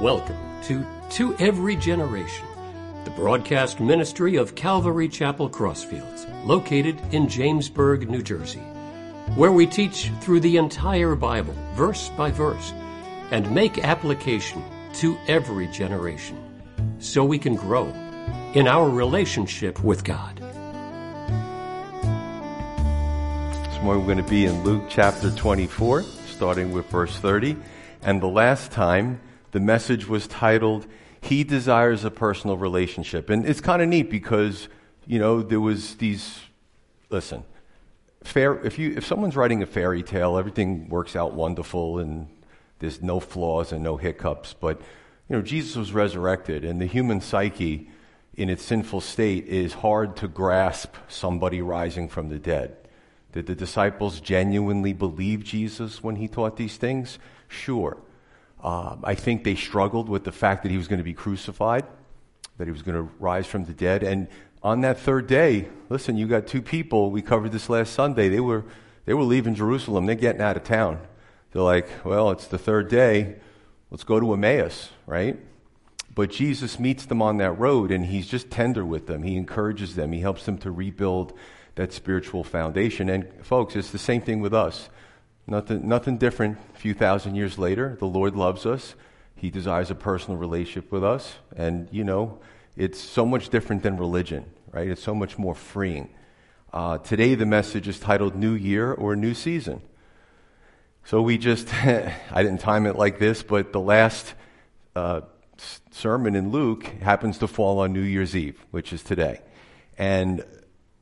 Welcome to To Every Generation, the broadcast ministry of Calvary Chapel Crossfields, located in Jamesburg, New Jersey, where we teach through the entire Bible, verse by verse, and make application to every generation so we can grow in our relationship with God. This morning we're going to be in Luke chapter 24, starting with verse 30. And the last time, the message was titled, He Desires a Personal Relationship. And it's kind of neat because, you know, there was these, listen, fair, if, you, if someone's writing a fairy tale, everything works out wonderful and there's no flaws and no hiccups. But, you know, Jesus was resurrected and the human psyche in its sinful state is hard to grasp somebody rising from the dead. Did the disciples genuinely believe Jesus when he taught these things? Sure. Uh, I think they struggled with the fact that he was going to be crucified, that he was going to rise from the dead. And on that third day, listen, you got two people, we covered this last Sunday, they were, they were leaving Jerusalem, they're getting out of town. They're like, well, it's the third day, let's go to Emmaus, right? But Jesus meets them on that road and he's just tender with them. He encourages them, he helps them to rebuild that spiritual foundation. And folks, it's the same thing with us. Nothing, nothing different a few thousand years later. The Lord loves us. He desires a personal relationship with us. And, you know, it's so much different than religion, right? It's so much more freeing. Uh, today, the message is titled New Year or New Season. So we just, I didn't time it like this, but the last uh, sermon in Luke happens to fall on New Year's Eve, which is today. And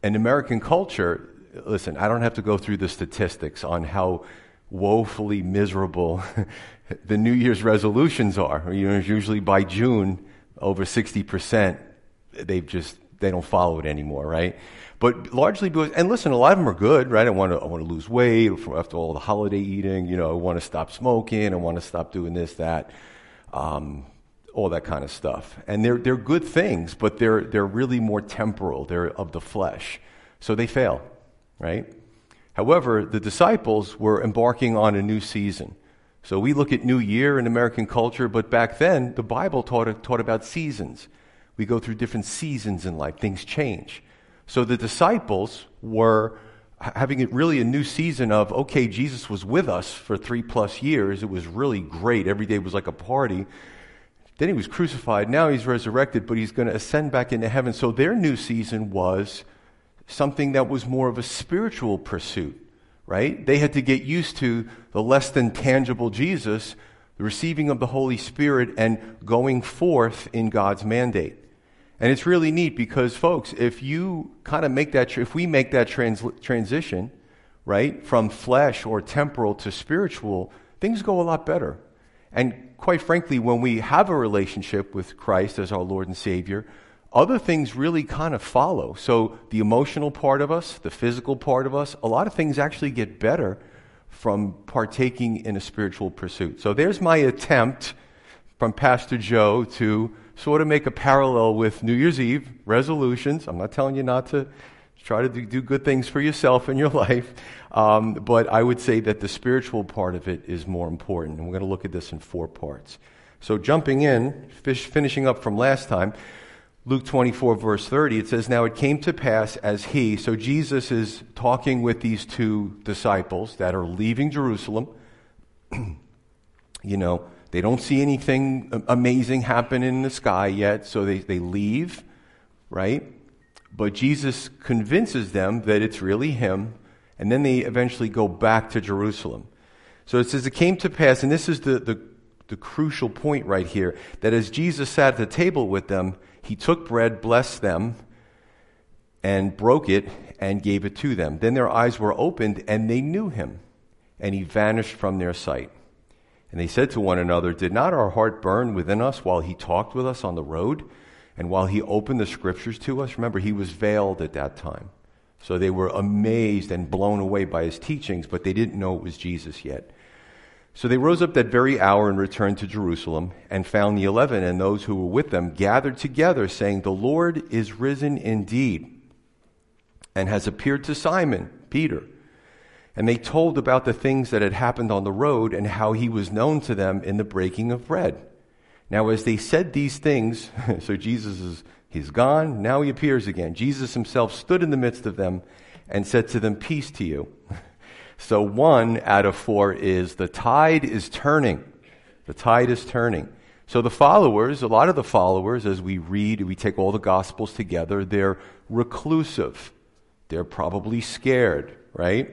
in American culture, listen, I don't have to go through the statistics on how woefully miserable the New Year's resolutions are. You know, usually by June, over 60%, they've just, they don't follow it anymore, right? But largely because, and listen, a lot of them are good, right? I want to, I want to lose weight after all the holiday eating. You know, I want to stop smoking. I want to stop doing this, that, um, all that kind of stuff. And they're, they're good things, but they're, they're really more temporal. They're of the flesh. So they fail right? However, the disciples were embarking on a new season. So we look at New Year in American culture, but back then, the Bible taught, taught about seasons. We go through different seasons in life, things change. So the disciples were having really a new season of, okay, Jesus was with us for three plus years. It was really great. Every day was like a party. Then he was crucified. Now he's resurrected, but he's going to ascend back into heaven. So their new season was something that was more of a spiritual pursuit, right? They had to get used to the less than tangible Jesus, the receiving of the Holy Spirit, and going forth in God's mandate. And it's really neat because, folks, if you kind of make that, if we make that trans- transition, right, from flesh or temporal to spiritual, things go a lot better. And quite frankly, when we have a relationship with Christ as our Lord and Savior, other things really kind of follow. So, the emotional part of us, the physical part of us, a lot of things actually get better from partaking in a spiritual pursuit. So, there's my attempt from Pastor Joe to sort of make a parallel with New Year's Eve resolutions. I'm not telling you not to try to do good things for yourself in your life, um, but I would say that the spiritual part of it is more important. And we're going to look at this in four parts. So, jumping in, fish, finishing up from last time, Luke 24, verse 30, it says, Now it came to pass as he, so Jesus is talking with these two disciples that are leaving Jerusalem. you know, they don't see anything amazing happen in the sky yet, so they, they leave, right? But Jesus convinces them that it's really him, and then they eventually go back to Jerusalem. So it says, It came to pass, and this is the, the, the crucial point right here, that as Jesus sat at the table with them, he took bread, blessed them, and broke it and gave it to them. Then their eyes were opened and they knew him, and he vanished from their sight. And they said to one another, Did not our heart burn within us while he talked with us on the road and while he opened the scriptures to us? Remember, he was veiled at that time. So they were amazed and blown away by his teachings, but they didn't know it was Jesus yet. So they rose up that very hour and returned to Jerusalem and found the eleven and those who were with them gathered together, saying, The Lord is risen indeed and has appeared to Simon, Peter. And they told about the things that had happened on the road and how he was known to them in the breaking of bread. Now, as they said these things, so Jesus is, he's gone, now he appears again. Jesus himself stood in the midst of them and said to them, Peace to you. So one out of four is the tide is turning. The tide is turning. So the followers, a lot of the followers, as we read, we take all the gospels together, they're reclusive. They're probably scared, right?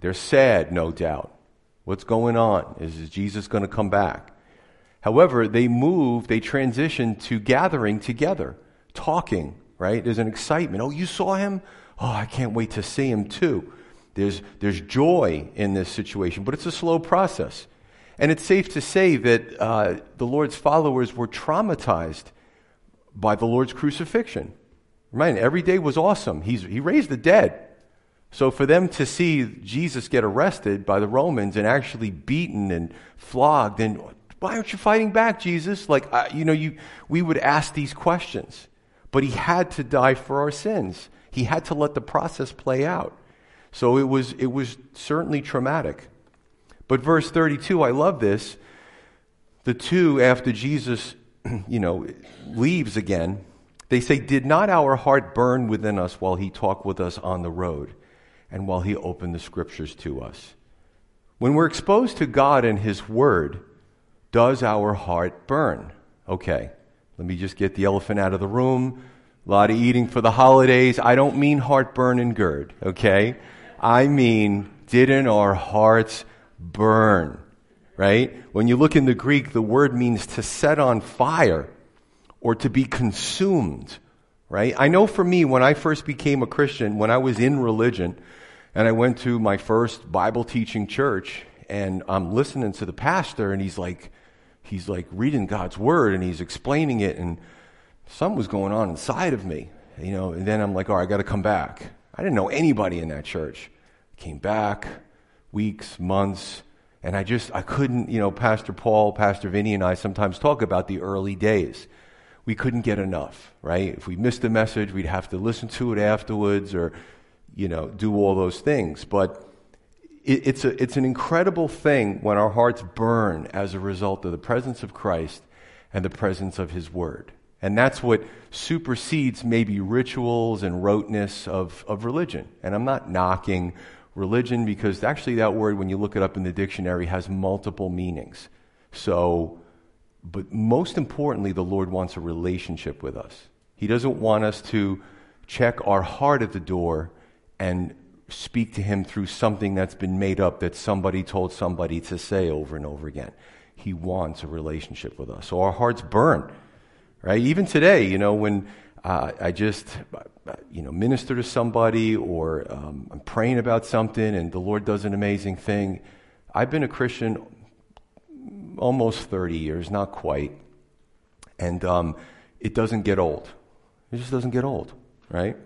They're sad, no doubt. What's going on? Is, Jesus going to come back? However, they move, they transition to gathering together, talking, right? There's an excitement. Oh, you saw him? Oh, I can't wait to see him too. There's, there's joy in this situation, but it's a slow process. And it's safe to say that uh, the Lord's followers were traumatized by the Lord's crucifixion. Right? Every day was awesome. He's, he raised the dead. So for them to see Jesus get arrested by the Romans and actually beaten and flogged, and why aren't you fighting back, Jesus? Like, uh, you know, you, we would ask these questions. But he had to die for our sins. He had to let the process play out. So it was, it was certainly traumatic. But verse 32, I love this. The two, after Jesus, you know, leaves again, they say, Did not our heart burn within us while he talked with us on the road and while he opened the scriptures to us? When we're exposed to God and his word, does our heart burn? Okay, let me just get the elephant out of the room. A lot of eating for the holidays. I don't mean heartburn and GERD, okay? I mean, didn't our hearts burn? Right? When you look in the Greek, the word means to set on fire or to be consumed. Right? I know for me, when I first became a Christian, when I was in religion, and I went to my first Bible teaching church, and I'm listening to the pastor, and he's like, he's like reading God's word, and he's explaining it, and something was going on inside of me, you know. And then I'm like, all right, I got to come back. I didn't know anybody in that church. Came back, weeks, months, and I just, I couldn't, you know, Pastor Paul, Pastor Vinny, and I sometimes talk about the early days. We couldn't get enough, right? If we missed a message, we'd have to listen to it afterwards or, you know, do all those things. But it, it's, a, it's an incredible thing when our hearts burn as a result of the presence of Christ and the presence of His Word. And that's what supersedes maybe rituals and roteness of, of religion. And I'm not knocking religion because actually that word, when you look it up in the dictionary, has multiple meanings. So, but most importantly, the Lord wants a relationship with us. He doesn't want us to check our heart at the door and speak to Him through something that's been made up that somebody told somebody to say over and over again. He wants a relationship with us. So our hearts burn right? Even today, you know, when uh, I just, you know, minister to somebody or um, I'm praying about something and the Lord does an amazing thing. I've been a Christian almost 30 years, not quite. And um, it doesn't get old. It just doesn't get old, right?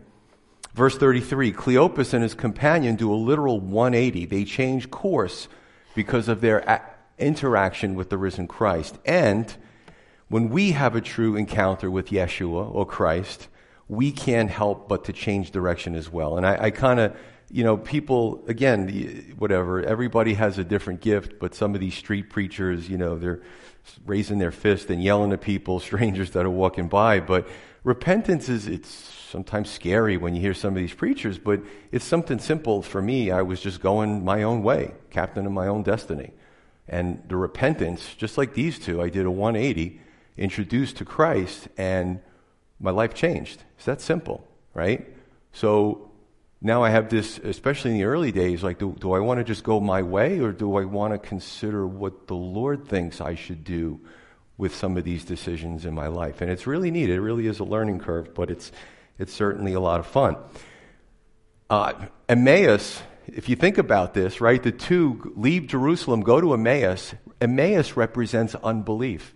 Verse 33 Cleopas and his companion do a literal 180. They change course because of their a- interaction with the risen Christ. And when we have a true encounter with Yeshua or Christ, we can't help but to change direction as well. And I, I kind of, you know, people, again, whatever, everybody has a different gift, but some of these street preachers, you know, they're raising their fist and yelling at people, strangers that are walking by. But repentance is, it's sometimes scary when you hear some of these preachers, but it's something simple for me. I was just going my own way, captain of my own destiny. And the repentance, just like these two, I did a 180 introduced to Christ and my life changed. It's that simple, right? So now I have this, especially in the early days, like, do, do I want to just go my way or do I want to consider what the Lord thinks I should do with some of these decisions in my life? And it's really neat. It really is a learning curve, but it's, it's certainly a lot of fun. Uh, Emmaus, if you think about this, right, the two leave Jerusalem, go to Emmaus. Emmaus represents unbelief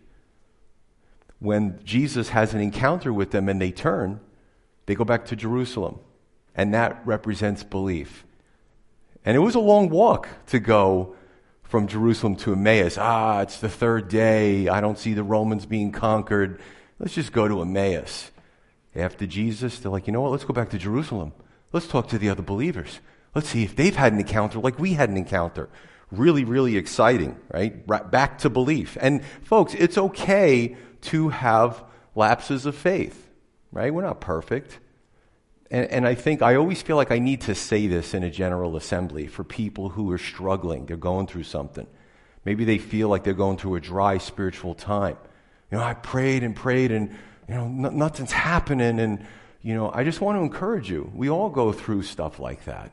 when Jesus has an encounter with them and they turn, they go back to Jerusalem. And that represents belief. And it was a long walk to go from Jerusalem to Emmaus. Ah, it's the third day. I don't see the Romans being conquered. Let's just go to Emmaus. After Jesus, they're like, you know what? Let's go back to Jerusalem. Let's talk to the other believers. Let's see if they've had an encounter like we had an encounter. Really, really exciting, right? Back to belief. And folks, it's okay to have lapses of faith, right? We're not perfect. And, and, I think I always feel like I need to say this in a general assembly for people who are struggling. They're going through something. Maybe they feel like they're going through a dry spiritual time. You know, I prayed and prayed and, you know, n- nothing's happening. And, you know, I just want to encourage you. We all go through stuff like that,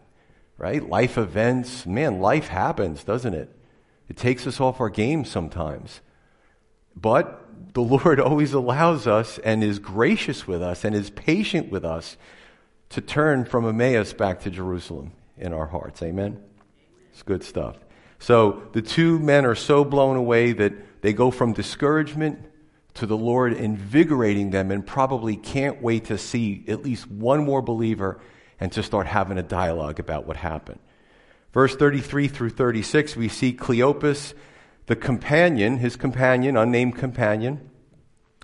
right? Life events. Man, life happens, doesn't it? It takes us off our game sometimes. But the Lord always allows us and is gracious with us and is patient with us to turn from Emmaus back to Jerusalem in our hearts. Amen? It's good stuff. So the two men are so blown away that they go from discouragement to the Lord invigorating them and probably can't wait to see at least one more believer and to start having a dialogue about what happened. Verse 33 through 36, we see Cleopas, the companion, his companion, unnamed companion,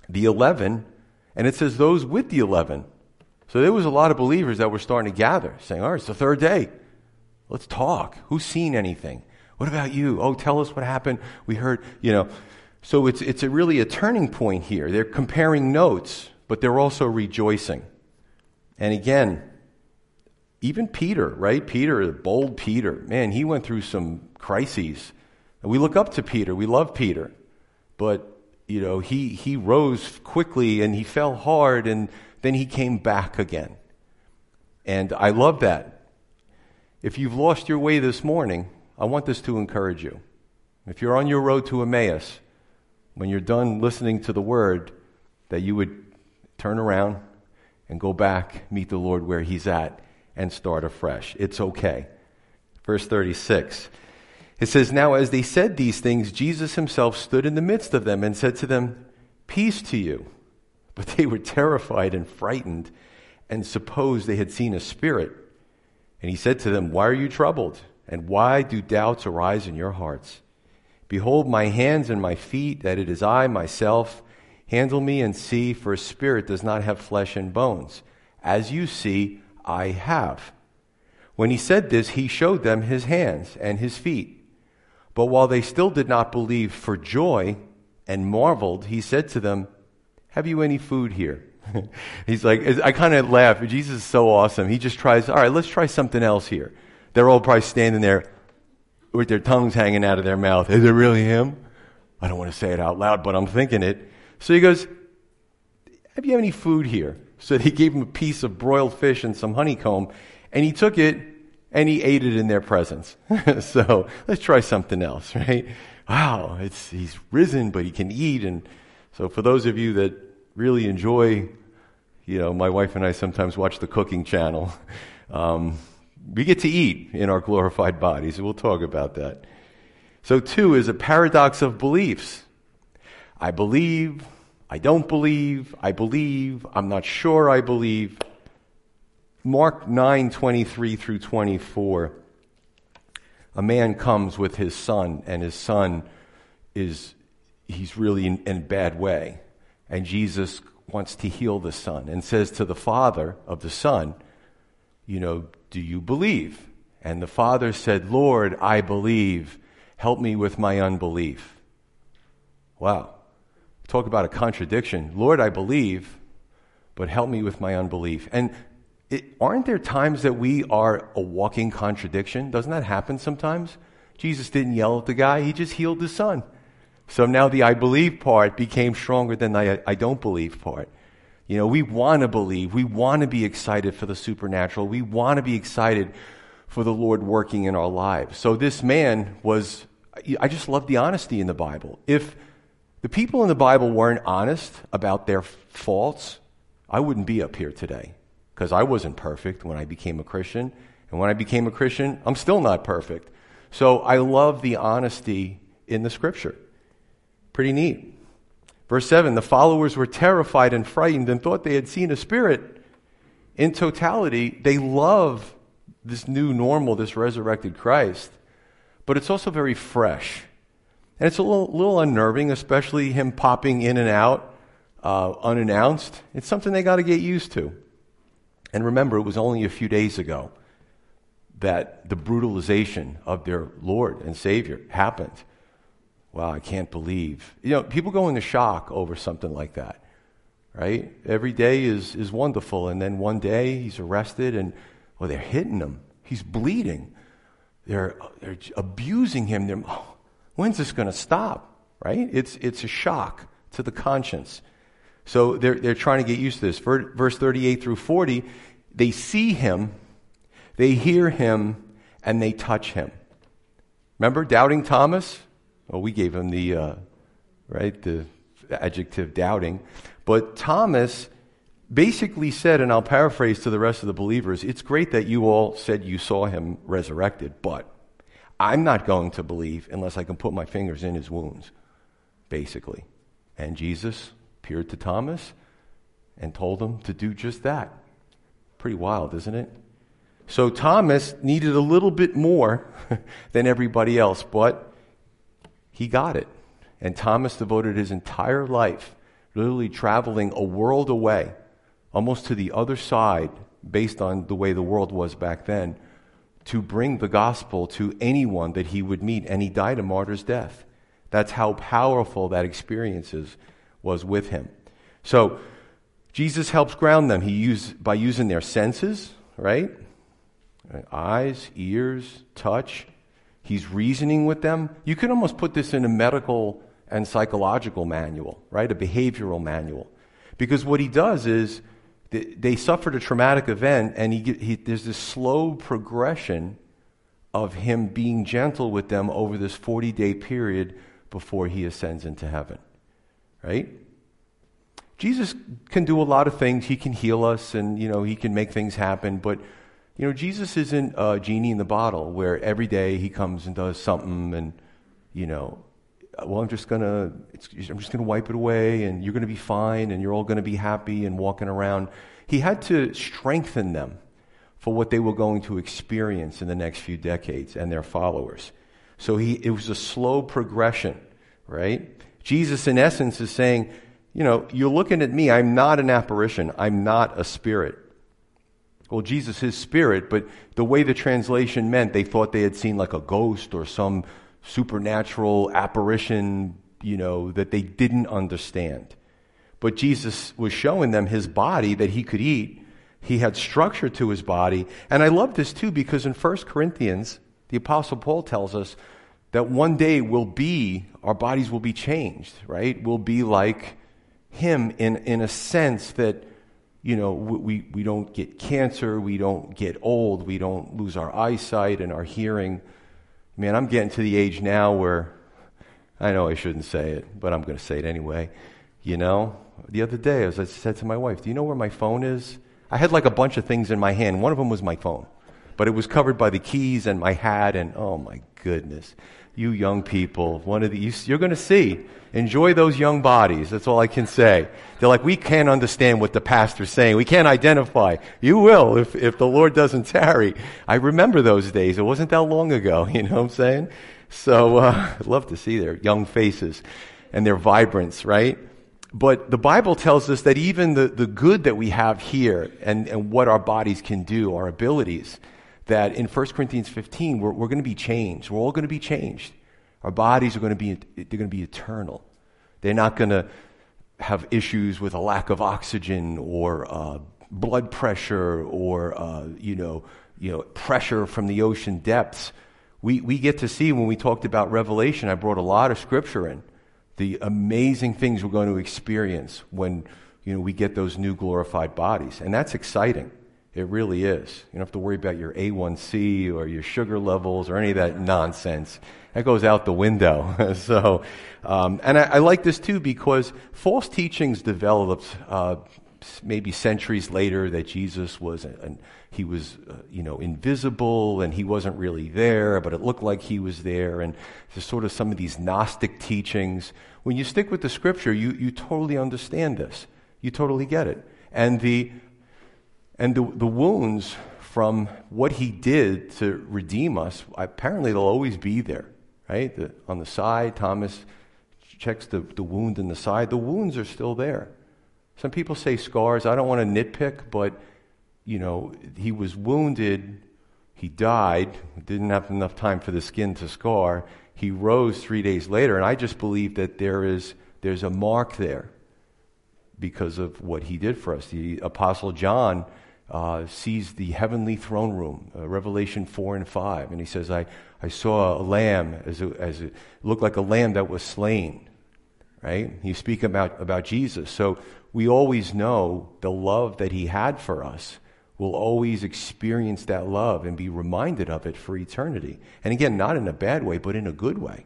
the eleven, and it says those with the eleven. So there was a lot of believers that were starting to gather, saying, All right, it's the third day. Let's talk. Who's seen anything? What about you? Oh, tell us what happened. We heard, you know. So it's, it's a really a turning point here. They're comparing notes, but they're also rejoicing. And again, even Peter, right? Peter, bold Peter, man, he went through some crises. And we look up to Peter. We love Peter. But, you know, he, he rose quickly and he fell hard and then he came back again. And I love that. If you've lost your way this morning, I want this to encourage you. If you're on your road to Emmaus, when you're done listening to the word, that you would turn around and go back, meet the Lord where He's at, and start afresh. It's okay. Verse 36. It says, Now as they said these things, Jesus himself stood in the midst of them and said to them, Peace to you. But they were terrified and frightened and supposed they had seen a spirit. And he said to them, Why are you troubled? And why do doubts arise in your hearts? Behold my hands and my feet, that it is I myself. Handle me and see, for a spirit does not have flesh and bones. As you see, I have. When he said this, he showed them his hands and his feet. But while they still did not believe for joy and marveled, he said to them, Have you any food here? He's like, I kind of laugh. Jesus is so awesome. He just tries, all right, let's try something else here. They're all probably standing there with their tongues hanging out of their mouth. Is it really him? I don't want to say it out loud, but I'm thinking it. So he goes, Have you any food here? So he gave him a piece of broiled fish and some honeycomb, and he took it and he ate it in their presence. so let's try something else, right? Wow, it's, he's risen, but he can eat. And so for those of you that really enjoy, you know, my wife and I sometimes watch the cooking channel. Um, we get to eat in our glorified bodies. We'll talk about that. So, two is a paradox of beliefs. I believe, I don't believe, I believe, I'm not sure I believe. Mark 9 23 through 24. A man comes with his son, and his son is, he's really in, in a bad way. And Jesus wants to heal the son and says to the father of the son, You know, do you believe? And the father said, Lord, I believe. Help me with my unbelief. Wow. Talk about a contradiction. Lord, I believe, but help me with my unbelief. And it, aren't there times that we are a walking contradiction? Doesn't that happen sometimes? Jesus didn't yell at the guy, he just healed the son. So now the I believe part became stronger than the I don't believe part. You know, we want to believe. We want to be excited for the supernatural. We want to be excited for the Lord working in our lives. So this man was, I just love the honesty in the Bible. If the people in the Bible weren't honest about their faults, I wouldn't be up here today because I wasn't perfect when I became a Christian. And when I became a Christian, I'm still not perfect. So I love the honesty in the scripture. Pretty neat. Verse 7 the followers were terrified and frightened and thought they had seen a spirit. In totality, they love this new normal, this resurrected Christ, but it's also very fresh. And it's a little, little unnerving, especially him popping in and out uh, unannounced. It's something they got to get used to. And remember, it was only a few days ago that the brutalization of their Lord and Savior happened. wow, I can't believe. You know, people go into shock over something like that, right? Every day is, is wonderful, and then one day he's arrested and, well, they're hitting him. He's bleeding. They're, they're abusing him. They're, oh, when's this going to stop, right? It's, it's a shock to the conscience. So they're, they're trying to get used to this. Verse 38 through 40, they see him, they hear him, and they touch him. Remember doubting Thomas? Well, we gave him the, uh, right, the adjective doubting. But Thomas basically said, and I'll paraphrase to the rest of the believers, it's great that you all said you saw him resurrected, but I'm not going to believe unless I can put my fingers in his wounds, basically. And Jesus appeared to Thomas and told him to do just that. Pretty wild, isn't it? So Thomas needed a little bit more than everybody else, but he got it. And Thomas devoted his entire life literally traveling a world away, almost to the other side, based on the way the world was back then, to bring the gospel to anyone that he would meet. And he died a martyr's death. That's how powerful that experience is, was with him. So Jesus helps ground them. He used by using their senses, right? Eyes, ears, touch. He's reasoning with them. You could almost put this in a medical and psychological manual, right? A behavioral manual. Because what he does is they suffered a traumatic event, and he, he, there's this slow progression of him being gentle with them over this 40 day period before he ascends into heaven, right? Jesus can do a lot of things. He can heal us, and you know he can make things happen. But you know, Jesus isn't a genie in the bottle where every day he comes and does something, and you know, well, I'm just gonna, I'm just gonna wipe it away, and you're gonna be fine, and you're all gonna be happy and walking around. He had to strengthen them for what they were going to experience in the next few decades and their followers. So he, it was a slow progression, right? Jesus, in essence, is saying, you know, you're looking at me. I'm not an apparition. I'm not a spirit. Well, Jesus is spirit, but the way the translation meant, they thought they had seen like a ghost or some supernatural apparition, you know, that they didn't understand. But Jesus was showing them his body that he could eat. He had structure to his body. And I love this too because in 1 Corinthians, the Apostle Paul tells us that one day will be, our bodies will be changed, right? We'll be like him in, in a sense that you know, we, we don't get cancer, we don't get old, we don't lose our eyesight and our hearing. Man, I'm getting to the age now where I know I shouldn't say it, but I'm going to say it anyway. You know, the other day, as I said to my wife, Do you know where my phone is? I had like a bunch of things in my hand. One of them was my phone, but it was covered by the keys and my hat, and oh my goodness you young people, one of these, you're going to see. Enjoy those young bodies. That's all I can say. They're like, we can't understand what the pastor's saying. We can't identify. You will if, if the Lord doesn't tarry. I remember those days. It wasn't that long ago. You know what I'm saying? So, uh, I'd love to see their young faces and their vibrance, right? But the Bible tells us that even the, the good that we have here and, and what our bodies can do, our abilities, that in 1 Corinthians 15, we're, we're going to be changed. We're all going to be changed. Our bodies are going to be, they're going to be eternal. They're not going to have issues with a lack of oxygen or uh, blood pressure or, uh, you, know, you know, pressure from the ocean depths. We, we get to see when we talked about Revelation, I brought a lot of scripture in, the amazing things we're going to experience when you know, we get those new glorified bodies. And that's exciting. It really is. You don't have to worry about your A1C or your sugar levels or any of that nonsense. That goes out the window. so, um, and I, I, like this too because false teachings developed uh, maybe centuries later that Jesus was an, he was uh, you know invisible and he wasn't really there, but it looked like he was there. And there's sort of some of these Gnostic teachings. When you stick with the Scripture, you you totally understand this. You totally get it. And the and the, the wounds from what he did to redeem us, apparently they'll always be there, right? The, on the side, Thomas checks the, the wound in the side. The wounds are still there. Some people say scars. I don't want to nitpick, but, you know, he was wounded. He died. Didn't have enough time for the skin to scar. he rose three days later. And I just believe that there is, there's a mark there because of what he did for us. The Apostle John uh, sees the heavenly throne room, uh, Revelation 4 and 5, and he says, I, I saw a lamb as, it, as it looked like a lamb that was slain. Right? You speak about, about Jesus. So we always know the love that he had for us. We'll always experience that love and be reminded of it for eternity. And again, not in a bad way, but in a good way.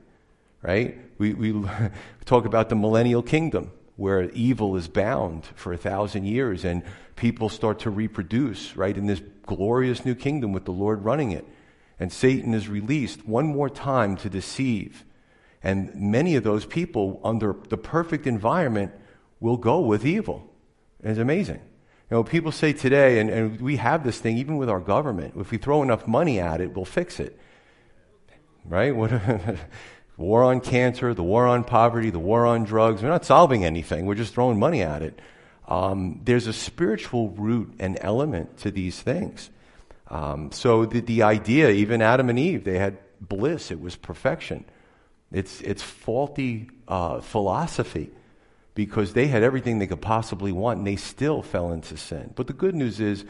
Right? We, we talk about the millennial kingdom where evil is bound for a thousand years and people start to reproduce, right, in this glorious new kingdom with the Lord running it. And Satan is released one more time to deceive. And many of those people, under the perfect environment, will go with evil. It's amazing. You know, people say today, and, and we have this thing even with our government, if we throw enough money at it, we'll fix it. Right? What, war on cancer, the war on poverty, the war on drugs. We're not solving anything. We're just throwing money at it. Um, there's a spiritual root and element to these things. Um, so the, the idea, even Adam and Eve, they had bliss. It was perfection. It's, it's faulty uh, philosophy because they had everything they could possibly want and they still fell into sin. But the good news is,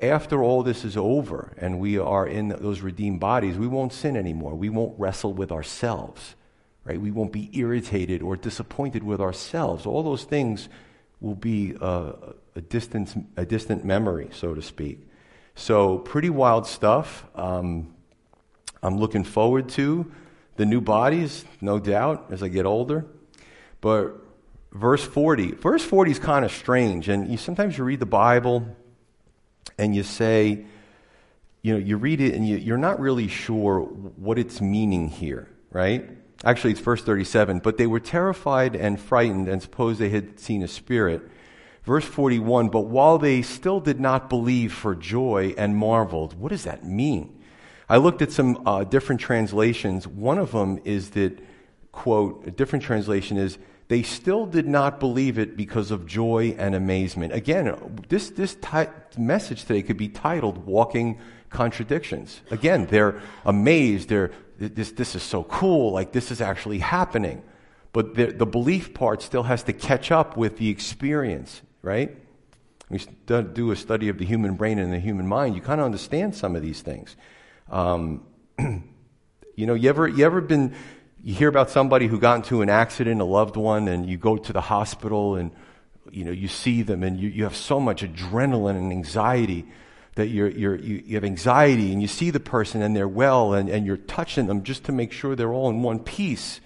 after all this is over and we are in those redeemed bodies, we won't sin anymore. We won't wrestle with ourselves, right? We won't be irritated or disappointed with ourselves. All those things will be a, a distant, a distant memory, so to speak. So, pretty wild stuff. Um, I'm looking forward to the new bodies, no doubt, as I get older. But verse 40, verse 40 is kind of strange. And you, sometimes you read the Bible and you say, you know, you read it and you, you're not really sure what it's meaning here, right? Actually, it's verse 37. But they were terrified and frightened and supposed they had seen a spirit. Verse 41 But while they still did not believe for joy and marveled, what does that mean? I looked at some uh, different translations. One of them is that, quote, a different translation is, they still did not believe it because of joy and amazement. Again, this, this ti- message today could be titled Walking Contradictions. Again, they're amazed. They're, this, this is so cool. Like, this is actually happening. But the, the belief part still has to catch up with the experience, right? We do a study of the human brain and the human mind. You kind of understand some of these things. Um, you know, you ever, you ever been you hear about somebody who got into an accident, a loved one, and you go to the hospital and you know you see them and you, you have so much adrenaline and anxiety that you're, you're, you, you have anxiety and you see the person and they're well and, and you're touching them just to make sure they're all in one piece,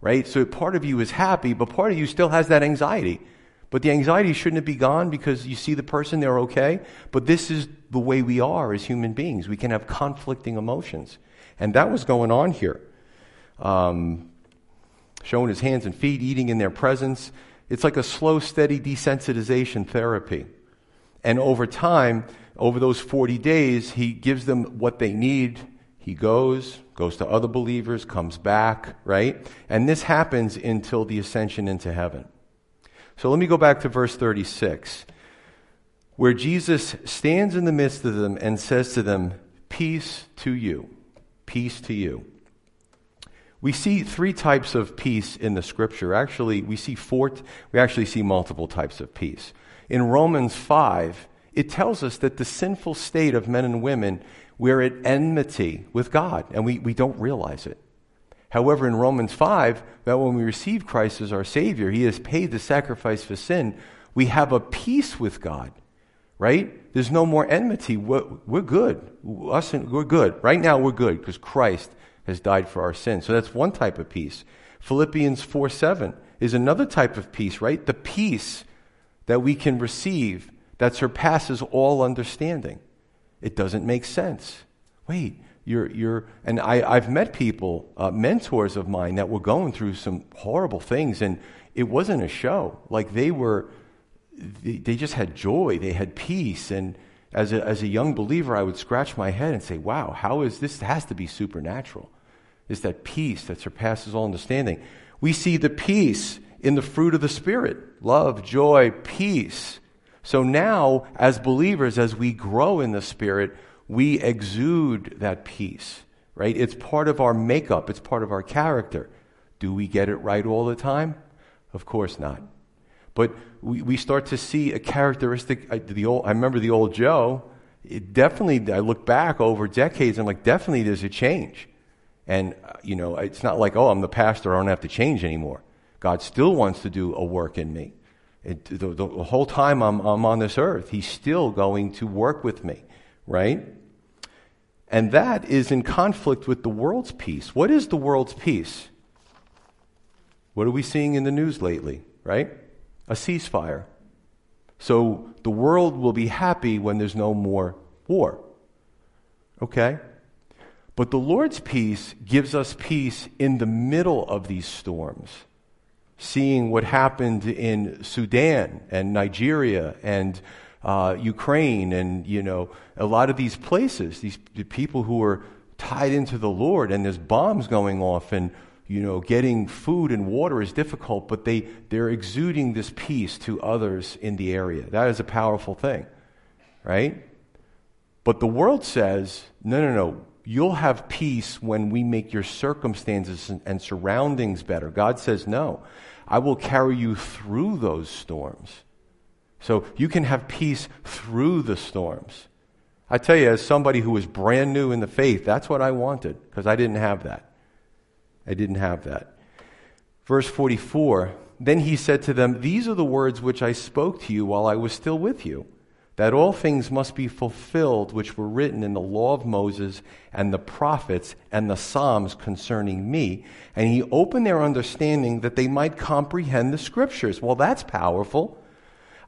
right? So part of you is happy, but part of you still has that anxiety. But the anxiety shouldn't be gone because you see the person, they're okay. But this is the way we are as human beings. We can have conflicting emotions. And that was going on here um, showing his hands and feet, eating in their presence. It's like a slow, steady desensitization therapy. And over time, over those 40 days, he gives them what they need. He goes, goes to other believers, comes back, right? And this happens until the ascension into heaven. So let me go back to verse 36, where Jesus stands in the midst of them and says to them, Peace to you. Peace to you. We see three types of peace in the scripture. Actually, we see four, we actually see multiple types of peace. In Romans 5, it tells us that the sinful state of men and women, we're at enmity with God, and we, we don't realize it. However, in Romans 5, that when we receive Christ as our Savior, He has paid the sacrifice for sin, we have a peace with God, right? There's no more enmity. We're, we're good. Us, and, we're good. Right now, we're good because Christ has died for our sins. So that's one type of peace. Philippians 4 7 is another type of peace, right? The peace that we can receive that surpasses all understanding. It doesn't make sense. Wait, you're, you're, and I, I've met people, uh, mentors of mine, that were going through some horrible things, and it wasn't a show. Like they were, they, they just had joy, they had peace, and as a, as a young believer, I would scratch my head and say, wow, how is this? Has to be supernatural is that peace that surpasses all understanding. We see the peace in the fruit of the Spirit love, joy, peace. So now, as believers, as we grow in the Spirit, we exude that peace. right? It's part of our makeup, it's part of our character. Do we get it right all the time? Of course not. But we, we start to see a characteristic. I, the old, I remember the old Joe. It definitely, I look back over decades and like, definitely there's a change. And, you know, it's not like, oh, I'm the pastor, I don't have to change anymore. God still wants to do a work in me. It, the, the, whole time I'm, I'm on this earth, He's still going to work with me, right? And that is in conflict with the world's peace. What is the world's peace? What are we seeing in the news lately, right? A ceasefire. So the world will be happy when there's no more war. Okay? But the Lord's peace gives us peace in the middle of these storms. Seeing what happened in Sudan and Nigeria and uh, Ukraine and, you know, a lot of these places, these the people who are tied into the Lord and there's bombs going off and, you know, getting food and water is difficult, but they, they're exuding this peace to others in the area. That is a powerful thing, right? But the world says, no, no, no, you'll have peace when we make your circumstances and, surroundings better. God says, no, I will carry you through those storms. So you can have peace through the storms. I tell you, as somebody who was brand new in the faith, that's what I wanted because I didn't have that. I didn't have that. Verse 44 Then he said to them, These are the words which I spoke to you while I was still with you that all things must be fulfilled which were written in the law of Moses and the prophets and the Psalms concerning me. And he opened their understanding that they might comprehend the scriptures. Well, that's powerful.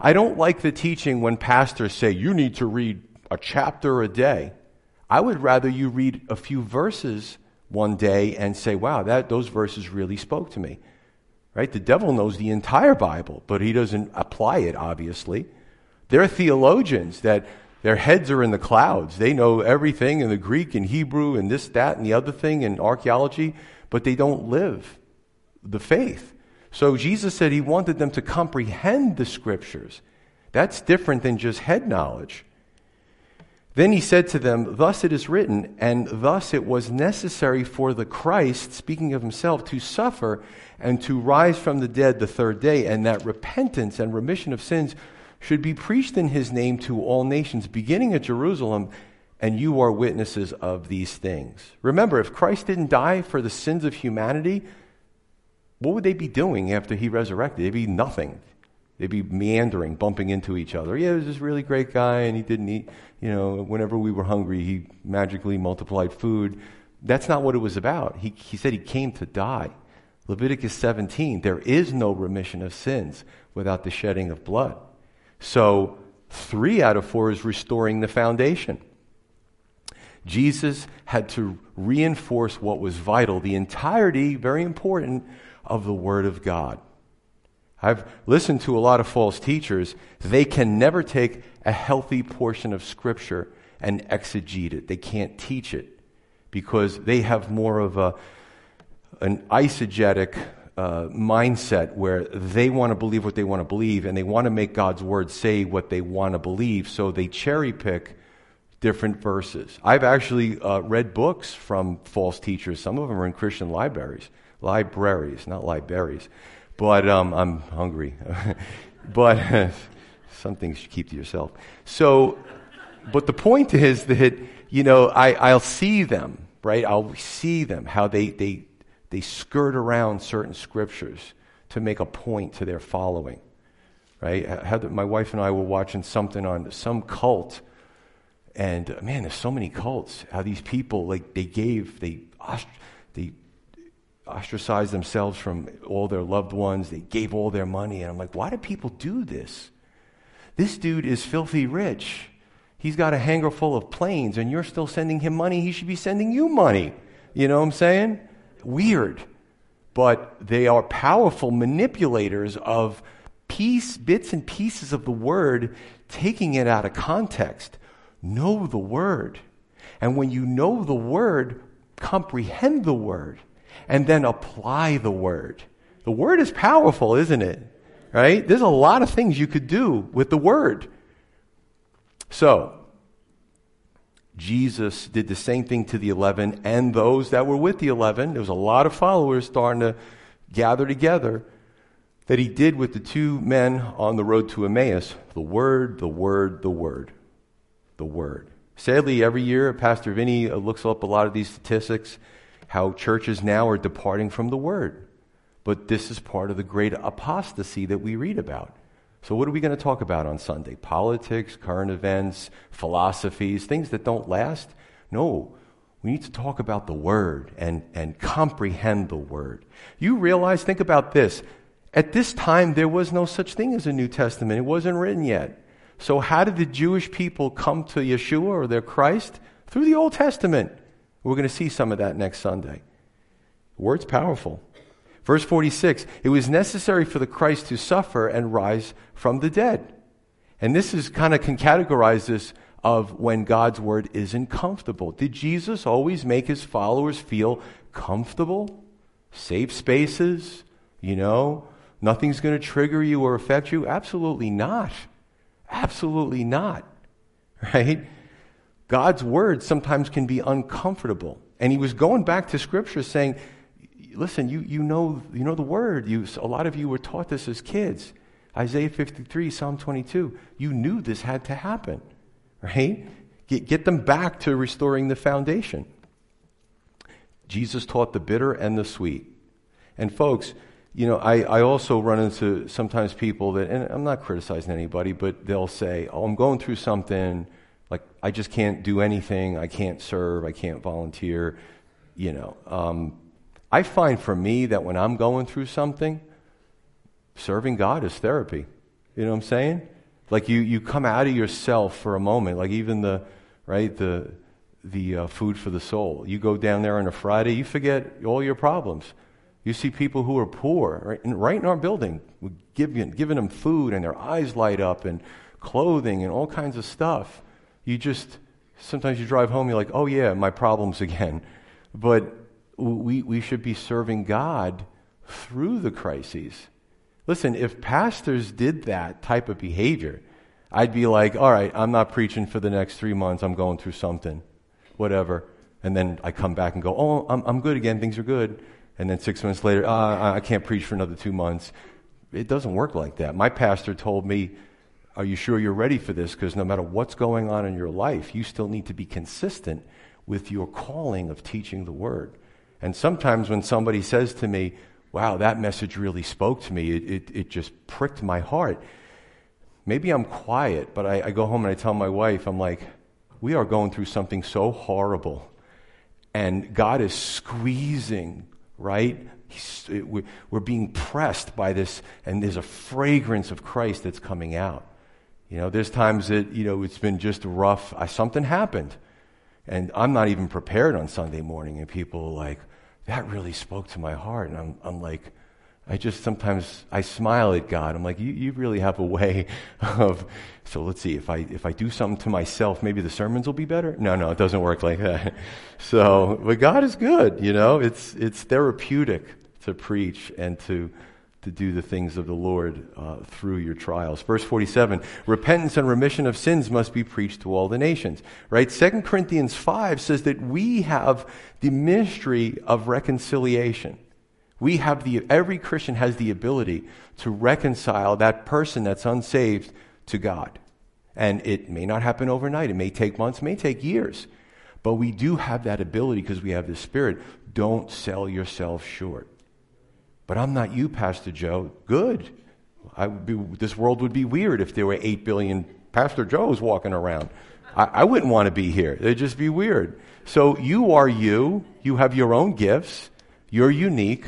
I don't like the teaching when pastors say you need to read a chapter a day. I would rather you read a few verses one day and say, wow, that, those verses really spoke to me. Right? The devil knows the entire Bible, but he doesn't apply it, obviously. They're theologians that their heads are in the clouds. They know everything in the Greek and Hebrew and this, that, and the other thing in archaeology, but they don't live the faith. So Jesus said he wanted them to comprehend the scriptures. That's different than just head knowledge. Then he said to them, Thus it is written, and thus it was necessary for the Christ, speaking of himself, to suffer and to rise from the dead the third day, and that repentance and remission of sins should be preached in his name to all nations, beginning at Jerusalem, and you are witnesses of these things. Remember, if Christ didn't die for the sins of humanity, what would they be doing after he resurrected? They'd be nothing. They'd be meandering, bumping into each other. Yeah, he was this really great guy, and he didn't eat, you know, whenever we were hungry, he magically multiplied food. That's not what it was about. He, he said he came to die. Leviticus 17, there is no remission of sins without the shedding of blood. So, three out of four is restoring the foundation. Jesus had to reinforce what was vital, the entirety, very important, of the Word of God. I've listened to a lot of false teachers. They can never take a healthy portion of Scripture and exegete it. They can't teach it because they have more of a, an eisegetic uh, mindset where they want to believe what they want to believe and they want to make God's word say what they want to believe, so they cherry pick different verses. I've actually uh, read books from false teachers. Some of them are in Christian libraries, libraries, not libraries. But um, I'm hungry. but some things you keep to yourself. So, but the point is that you know I, I'll see them right. I'll see them how they they they skirt around certain scriptures to make a point to their following. Right? Heather, my wife and I were watching something on some cult, and man, there's so many cults. How these people like they gave they they ostracized themselves from all their loved ones. They gave all their money, and I'm like, why do people do this? This dude is filthy rich. He's got a hangar full of planes, and you're still sending him money. He should be sending you money. You know what I'm saying? Weird, but they are powerful manipulators of piece, bits and pieces of the word, taking it out of context. Know the word. And when you know the word, comprehend the word, and then apply the word. The word is powerful, isn't it? Right? There's a lot of things you could do with the word. So, Jesus did the same thing to the 11 and those that were with the 11. There was a lot of followers starting to gather together that he did with the two men on the road to Emmaus. The Word, the Word, the Word. The Word. Sadly, every year, Pastor Vinny uh, looks up a lot of these statistics, how churches now are departing from the Word. But this is part of the great apostasy that we read about. So, what are we going to talk about on Sunday? Politics, current events, philosophies, things that don't last? No. We need to talk about the Word and, and comprehend the Word. You realize, think about this. At this time, there was no such thing as a New Testament, it wasn't written yet. So, how did the Jewish people come to Yeshua or their Christ? Through the Old Testament. We're going to see some of that next Sunday. The word's powerful. Verse 46 It was necessary for the Christ to suffer and rise from the dead. And this is kind of can categorize this of when God's word isn't comfortable. Did Jesus always make his followers feel comfortable? Safe spaces? You know, nothing's going to trigger you or affect you? Absolutely not. Absolutely not. Right? God's word sometimes can be uncomfortable. And he was going back to scripture saying, listen, you, you, know, you know the word. You, a lot of you were taught this as kids. Isaiah 53, Psalm 22. You knew this had to happen, right? Get, get them back to restoring the foundation. Jesus taught the bitter and the sweet. And folks, you know, I, I also run into sometimes people that, and I'm not criticizing anybody, but they'll say, oh, I'm going through something, like I just can't do anything, I can't serve, I can't volunteer, you know. Um, I find for me that when I'm going through something, serving God is therapy. You know what I'm saying? Like you, you come out of yourself for a moment, like even the, right, the, the uh, food for the soul. You go down there on a Friday, you forget all your problems. You see people who are poor, right, in, right in our building, giving, giving them food and their eyes light up and clothing and all kinds of stuff. You just, sometimes you drive home, you're like, oh yeah, my problems again. But we, we should be serving God through the crises. Listen, if pastors did that type of behavior, I'd be like, all right, I'm not preaching for the next three months. I'm going through something, whatever. And then I come back and go, oh, I'm, I'm good again. Things are good. And then six months later, uh, I can't preach for another two months. It doesn't work like that. My pastor told me, Are you sure you're ready for this? Because no matter what's going on in your life, you still need to be consistent with your calling of teaching the word. And sometimes when somebody says to me, wow, that message really spoke to me, it, it, it just pricked my heart. Maybe I'm quiet, but I, I go home and I tell my wife, I'm like, we are going through something so horrible. And God is squeezing, right? we're being pressed by this, and there's a fragrance of Christ that's coming out. You know, there's times that, you know, it's been just rough. I, something happened. And I'm not even prepared on Sunday morning, and people like, that really spoke to my heart. And I'm, I'm like, I just sometimes I smile at God. I'm like, you, you really have a way of. So let's see if I if I do something to myself, maybe the sermons will be better. No, no, it doesn't work like that. So, but God is good. You know, it's it's therapeutic to preach and to to do the things of the Lord uh, through your trials. Verse 47 repentance and remission of sins must be preached to all the nations. Right? 2 Corinthians 5 says that we have the ministry of reconciliation. We have the, every Christian has the ability to reconcile that person that's unsaved to God. And it may not happen overnight. It may take months, may take years. But we do have that ability because we have the Spirit. Don't sell yourself short. But I'm not you, Pastor Joe. Good. Be, this world would be weird if there were 8 billion Pastor Joes walking around. I, I wouldn't want to be here. It'd just be weird. So you are you. You have your own gifts. You're unique.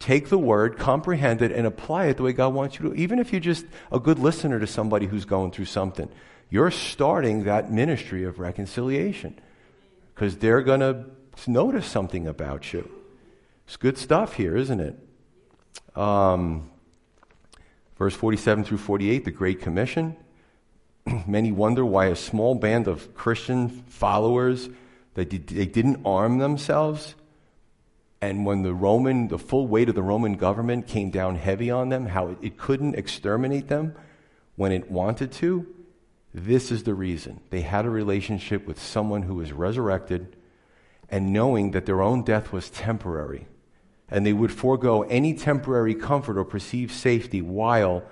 Take the word, comprehend it, and apply it the way God wants you to. Even if you're just a good listener to somebody who's going through something, you're starting that ministry of reconciliation because they're going to notice something about you. It's good stuff here, isn't it? Um, verse 47 through 48, the Great Commission. Many wonder why a small band of Christian followers they, did, they didn't arm themselves. And when the Roman, the full weight of the Roman government came down heavy on them, how it, it couldn't exterminate them when it wanted to, This is the reason. They had a relationship with someone who was resurrected and knowing that their own death was temporary. And they would forego any temporary comfort or perceived safety while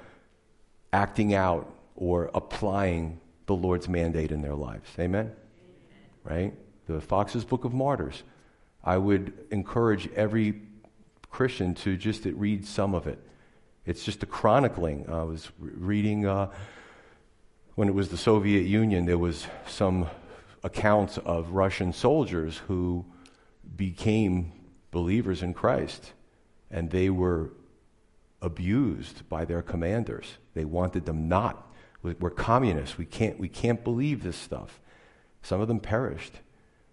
acting out or applying the Lord's mandate in their lives. Amen? Right? The Foxe's Book of Martyrs. I would encourage every Christian to just read some of it. It's just a chronicling. I was reading uh, when it was the Soviet Union, there was some accounts of Russian soldiers who became believers in Christ, and they were abused by their commanders. They wanted them not. We're communists. We can't, we can't believe this stuff. Some of them perished,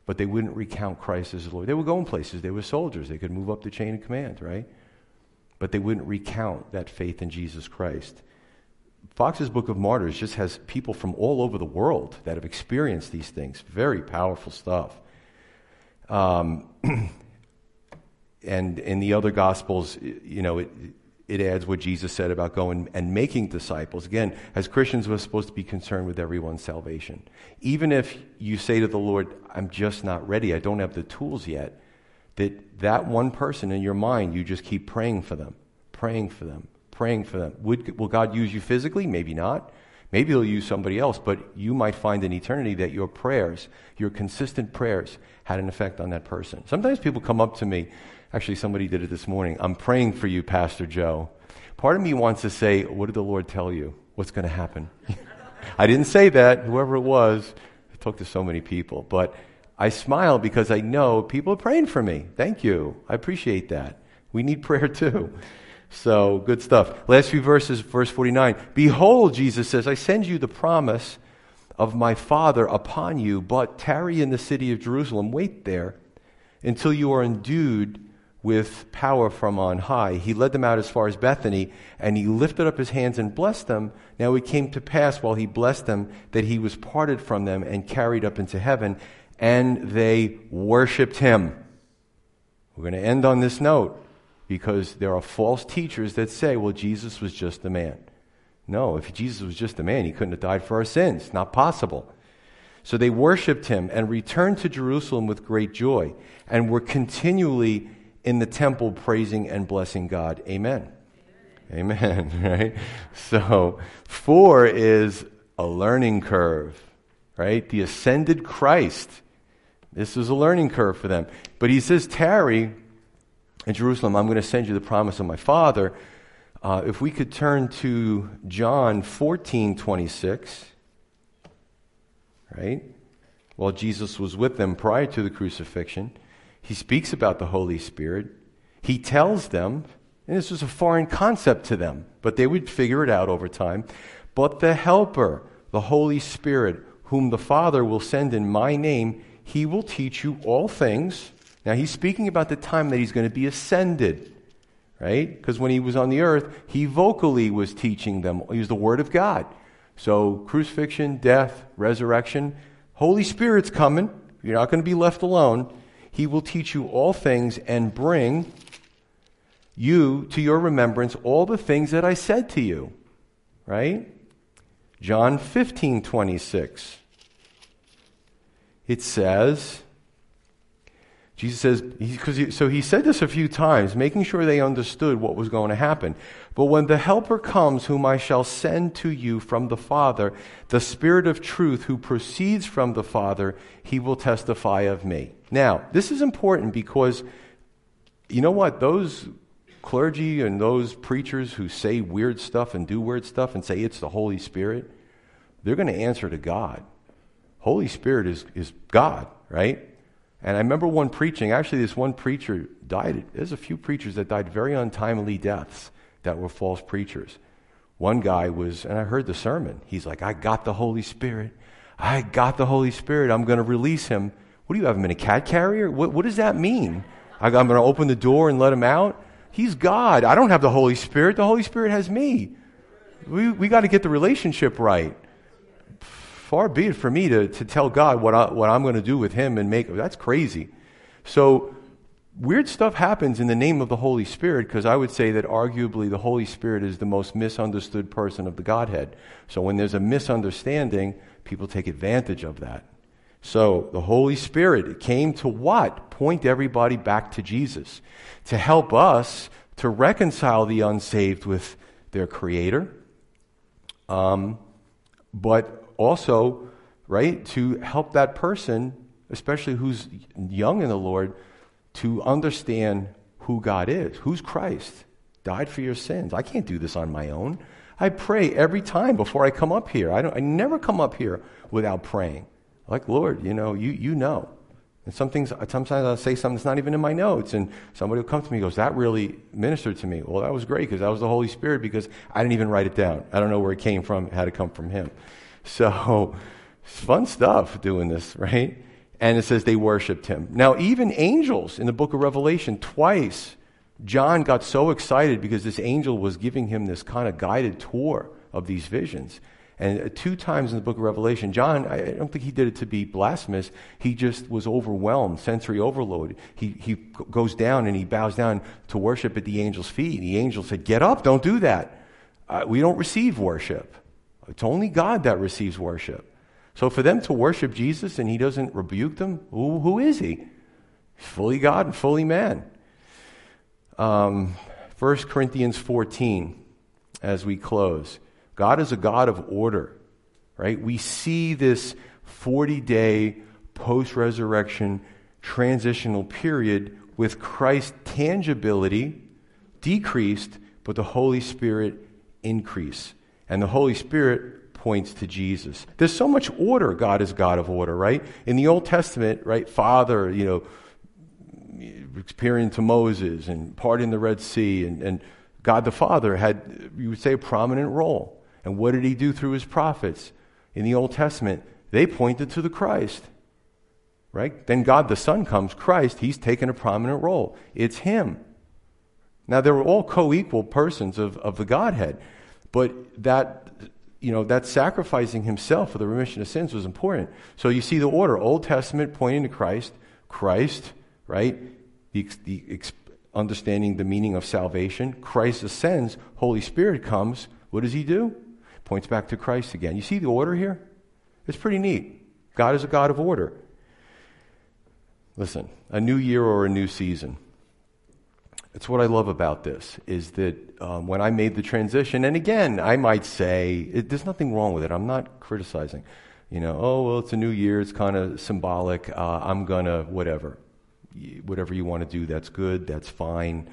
but they wouldn't recount Christ as Lord. They were going places. They were soldiers. They could move up the chain of command, right? But they wouldn't recount that faith in Jesus Christ. Foxe's Book of Martyrs just has people from all over the world that have experienced these things. Very powerful stuff. Um, and in the other Gospels, you know, it, it adds what Jesus said about going and making disciples. Again, as Christians, we're supposed to be concerned with everyone's salvation. Even if you say to the Lord, I'm just not ready, I don't have the tools yet, that that one person in your mind, you just keep praying for them, praying for them, praying for them. Would, will God use you physically? Maybe not. Maybe he'll use somebody else, but you might find in eternity that your prayers, your consistent prayers, had an effect on that person. Sometimes people come up to me. Actually, somebody did it this morning. I'm praying for you, Pastor Joe. Part of me wants to say, What did the Lord tell you? What's going to happen? I didn't say that, whoever it was. I talked to so many people. But I smile because I know people are praying for me. Thank you. I appreciate that. We need prayer too. So, good stuff. Last few verses, verse 49. Behold, Jesus says, I send you the promise of my Father upon you, but tarry in the city of Jerusalem. Wait there until you are endued with power from on high. He led them out as far as Bethany, and he lifted up his hands and blessed them. Now it came to pass while he blessed them that he was parted from them and carried up into heaven, and they worshiped him. We're going to end on this note because there are false teachers that say, well, Jesus was just a man. No, if Jesus was just a man, he couldn't have died for our sins. Not possible. So they worshiped him and returned to Jerusalem with great joy and were continually in the temple praising and blessing God. Amen. Amen. Right? So, four is a learning curve, right? The ascended Christ. This was a learning curve for them. But he says, tarry in Jerusalem, I'm going to send you the promise of my Father. Uh, if we could turn to John 14 26, right? While Jesus was with them prior to the crucifixion, he speaks about the Holy Spirit. He tells them, and this was a foreign concept to them, but they would figure it out over time. But the Helper, the Holy Spirit, whom the Father will send in my name, he will teach you all things now, he's speaking about the time that he's going to be ascended, right? Because when he was on the earth, he vocally was teaching them. He was the Word of God. So, crucifixion, death, resurrection, Holy Spirit's coming. You're not going to be left alone. He will teach you all things and bring you to your remembrance all the things that I said to you, right? John 15, 26. It says, Jesus says, because he, so he said this a few times, making sure they understood what was going to happen. But when the Helper comes, whom I shall send to you from the Father, the Spirit of truth who proceeds from the Father, he will testify of me. Now, this is important because you know what? Those clergy and those preachers who say weird stuff and do weird stuff and say it's the Holy Spirit, they're going to answer to God. Holy Spirit is, is God, right? And I remember one preaching, actually, this one preacher died. There's a few preachers that died very untimely deaths that were false preachers. One guy was, and I heard the sermon. He's like, I got the Holy Spirit. I got the Holy Spirit. I'm going to release him. What do you have him in a cat carrier? What, what does that mean? I'm going to open the door and let him out? He's God. I don't have the Holy Spirit. The Holy Spirit has me. We, we got to get the relationship right far be it for me to, to tell God what, I, what I'm going to do with him and make, that's crazy. So weird stuff happens in the name of the Holy Spirit because I would say that arguably the Holy Spirit is the most misunderstood person of the Godhead. So when there's a misunderstanding, people take advantage of that. So the Holy Spirit came to what? Point everybody back to Jesus, to help us to reconcile the unsaved with their Creator, um, but also, right, to help that person, especially who's young in the Lord, to understand who God is, who's Christ, died for your sins. I can't do this on my own. I pray every time before I come up here. I, don't, I never come up here without praying. Like, Lord, you know, you, you know. And some things, sometimes I'll say something that's not even in my notes, and somebody will come to me and goes, That really ministered to me. Well, that was great because that was the Holy Spirit because I didn't even write it down. I don't know where it came from, how it had to come from Him. So, it's fun stuff doing this, right? And it says they worshiped Him. Now, even angels in the book of Revelation, twice, John got so excited because this angel was giving him this kind of guided tour of these visions. And two times in the book of Revelation, John, I don't think he did it to be blasphemous. He just was overwhelmed, sensory overload. He, he goes down and he bows down to worship at the angel's feet. The angel said, Get up, don't do that. Uh, we don't receive worship. It's only God that receives worship. So for them to worship Jesus and he doesn't rebuke them, who, who is he? Fully God and fully man. Um, 1 Corinthians 14, as we close. God is a God of order, right? We see this 40 day post resurrection transitional period with Christ's tangibility decreased, but the Holy Spirit increase. And the Holy Spirit points to Jesus. There's so much order. God is God of order, right? In the Old Testament, right, Father, you know, appearing to Moses and parting the Red Sea, and, and God the Father had, you would say, a prominent role. And what did he do through his prophets in the Old Testament? They pointed to the Christ. Right? Then God the Son comes, Christ, he's taken a prominent role. It's him. Now they were all co-equal persons of, of the Godhead, but that you know that sacrificing himself for the remission of sins was important. So you see the order: Old Testament pointing to Christ, Christ, right? The, the understanding the meaning of salvation. Christ ascends, Holy Spirit comes. What does he do? Points back to Christ again. You see the order here? It's pretty neat. God is a God of order. Listen, a new year or a new season. It's what I love about this is that um, when I made the transition, and again, I might say it, there's nothing wrong with it. I'm not criticizing. You know, oh well, it's a new year. It's kind of symbolic. Uh, I'm gonna whatever, whatever you want to do. That's good. That's fine.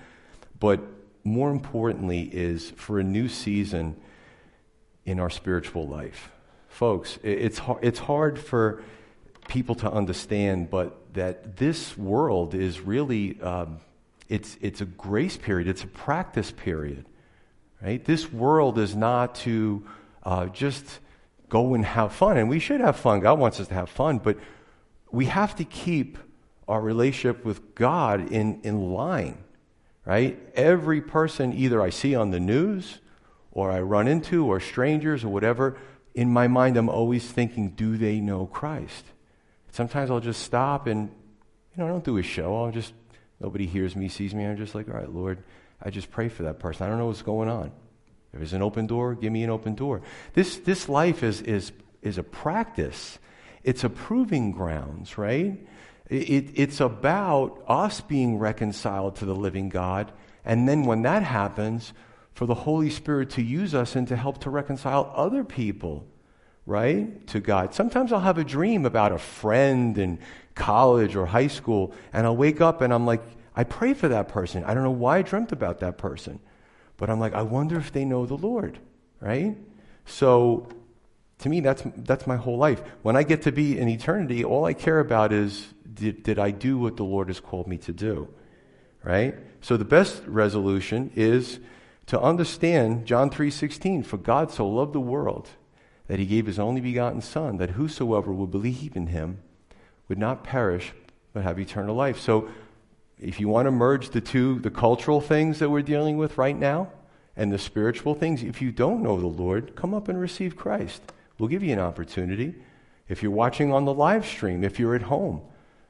But more importantly, is for a new season in our spiritual life. Folks, it's, it's hard for people to understand, but that this world is really, um, it's, it's a grace period, it's a practice period, right? This world is not to uh, just go and have fun, and we should have fun. God wants us to have fun, but we have to keep our relationship with God in, in line, right? Every person either I see on the news or I run into or strangers or whatever, in my mind I'm always thinking, do they know Christ? Sometimes I'll just stop and, you know, I don't do a show. I'll just, nobody hears me, sees me. I'm just like, all right, Lord, I just pray for that person. I don't know what's going on. If there's an open door, give me an open door. This, this life is, is, is a practice. It's a proving grounds, right? It, it's about us being reconciled to the living God. And then when that happens, for the Holy Spirit to use us and to help to reconcile other people, right, to God. Sometimes I'll have a dream about a friend in college or high school, and I'll wake up and I'm like, I pray for that person. I don't know why I dreamt about that person, but I'm like, I wonder if they know the Lord, right? So to me, that's, that's my whole life. When I get to be in eternity, all I care about is did, did I do what the Lord has called me to do? Right? So the best resolution is to understand John 3:16 for God so loved the world that he gave his only begotten son that whosoever will believe in him would not perish but have eternal life. So if you want to merge the two the cultural things that we're dealing with right now and the spiritual things if you don't know the Lord come up and receive Christ. We'll give you an opportunity. If you're watching on the live stream, if you're at home,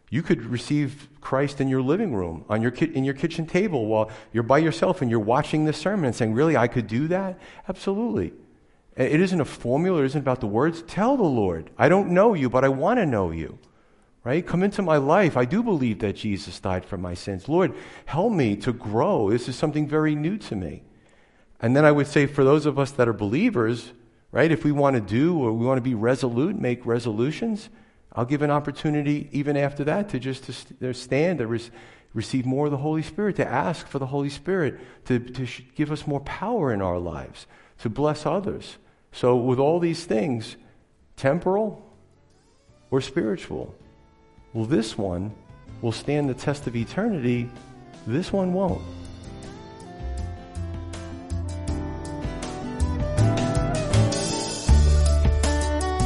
You could receive Christ in your living room, on your ki- in your kitchen table while you're by yourself and you're watching the sermon and saying, Really, I could do that? Absolutely. It isn't a formula, it isn't about the words. Tell the Lord, I don't know you, but I want to know you. Right? Come into my life. I do believe that Jesus died for my sins. Lord, help me to grow. This is something very new to me. And then I would say for those of us that are believers, right, if we want to do or we want to be resolute, make resolutions, I'll give an opportunity even after that to just to stand and receive more of the Holy Spirit, to ask for the Holy Spirit to, to give us more power in our lives, to bless others. So, with all these things, temporal or spiritual, well, this one will stand the test of eternity, this one won't.